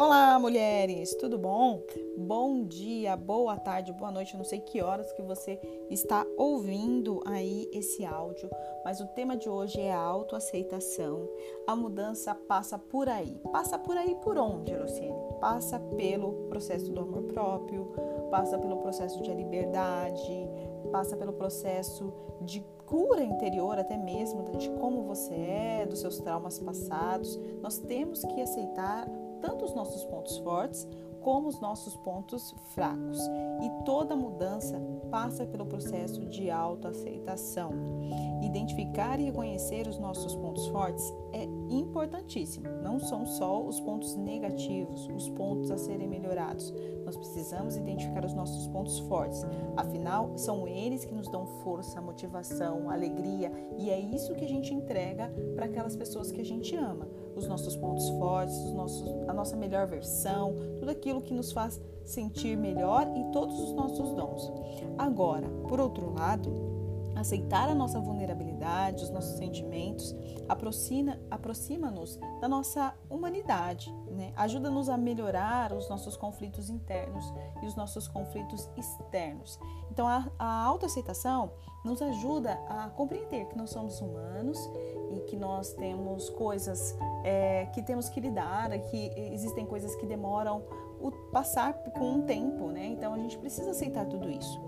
Olá, mulheres, tudo bom? Bom dia, boa tarde, boa noite. Eu não sei que horas que você está ouvindo aí esse áudio, mas o tema de hoje é a autoaceitação. A mudança passa por aí. Passa por aí por onde, Luciene? Passa pelo processo do amor próprio, passa pelo processo de liberdade, passa pelo processo de cura interior, até mesmo de como você é, dos seus traumas passados. Nós temos que aceitar tanto os nossos pontos fortes como os nossos pontos fracos. E toda mudança passa pelo processo de autoaceitação. Identificar e reconhecer os nossos pontos fortes é importantíssimo. Não são só os pontos negativos, os pontos a serem melhorados. Nós precisamos identificar os nossos pontos fortes. Afinal, são eles que nos dão força, motivação, alegria, e é isso que a gente entrega para aquelas pessoas que a gente ama os nossos pontos fortes, os nossos, a nossa melhor versão, tudo aquilo que nos faz sentir melhor e todos os nossos dons. Agora, por outro lado, aceitar a nossa vulnerabilidade, os nossos sentimentos, aproxima-nos aproxima da nossa humanidade, né? ajuda-nos a melhorar os nossos conflitos internos e os nossos conflitos externos. Então, a, a autoaceitação nos ajuda a compreender que nós somos humanos e que nós temos coisas é, que temos que lidar, que existem coisas que demoram o passar com um tempo, né? Então a gente precisa aceitar tudo isso.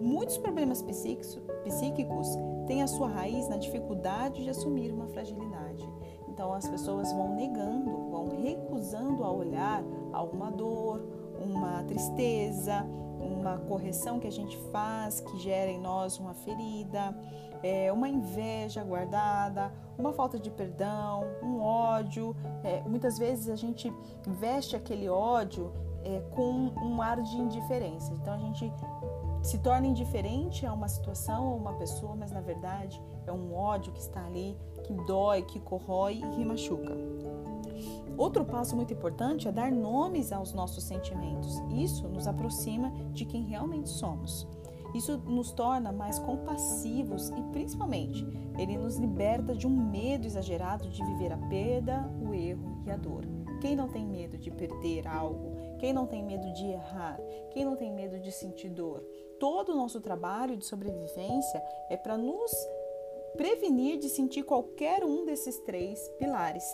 Muitos problemas psíquicos têm a sua raiz na dificuldade de assumir uma fragilidade. Então as pessoas vão negando, vão recusando a olhar alguma dor, uma tristeza, uma correção que a gente faz que gera em nós uma ferida, é, uma inveja guardada, uma falta de perdão, um ódio. É, muitas vezes a gente veste aquele ódio é, com um ar de indiferença. Então a gente se torna indiferente a uma situação ou uma pessoa, mas na verdade é um ódio que está ali, que dói, que corrói e que machuca. Outro passo muito importante é dar nomes aos nossos sentimentos. Isso nos aproxima de quem realmente somos. Isso nos torna mais compassivos e, principalmente, ele nos liberta de um medo exagerado de viver a perda, o erro e a dor. Quem não tem medo de perder algo? Quem não tem medo de errar? Quem não tem medo de sentir dor? Todo o nosso trabalho de sobrevivência é para nos prevenir de sentir qualquer um desses três pilares.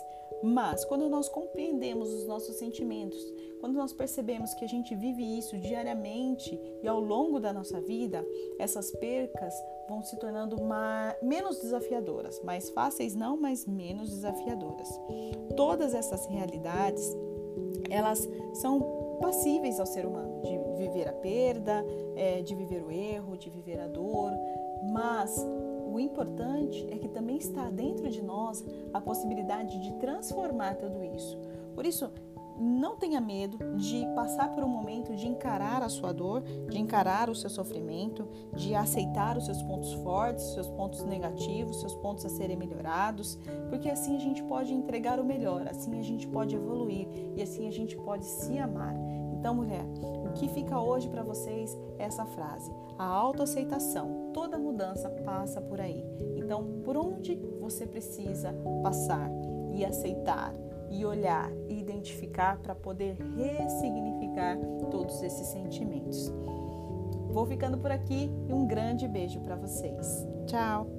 Mas quando nós compreendemos os nossos sentimentos, quando nós percebemos que a gente vive isso diariamente e ao longo da nossa vida, essas percas vão se tornando mais, menos desafiadoras, mais fáceis não, mas menos desafiadoras. Todas essas realidades, elas são passíveis ao ser humano de viver a perda, é, de viver o erro, de viver a dor, mas o importante é que também está dentro de nós a possibilidade de transformar tudo isso. Por isso, não tenha medo de passar por um momento de encarar a sua dor, de encarar o seu sofrimento, de aceitar os seus pontos fortes, seus pontos negativos, seus pontos a serem melhorados, porque assim a gente pode entregar o melhor, assim a gente pode evoluir e assim a gente pode se amar. Então, mulher, que fica hoje para vocês essa frase: a autoaceitação. Toda mudança passa por aí. Então, por onde você precisa passar e aceitar e olhar e identificar para poder ressignificar todos esses sentimentos. Vou ficando por aqui e um grande beijo para vocês. Tchau!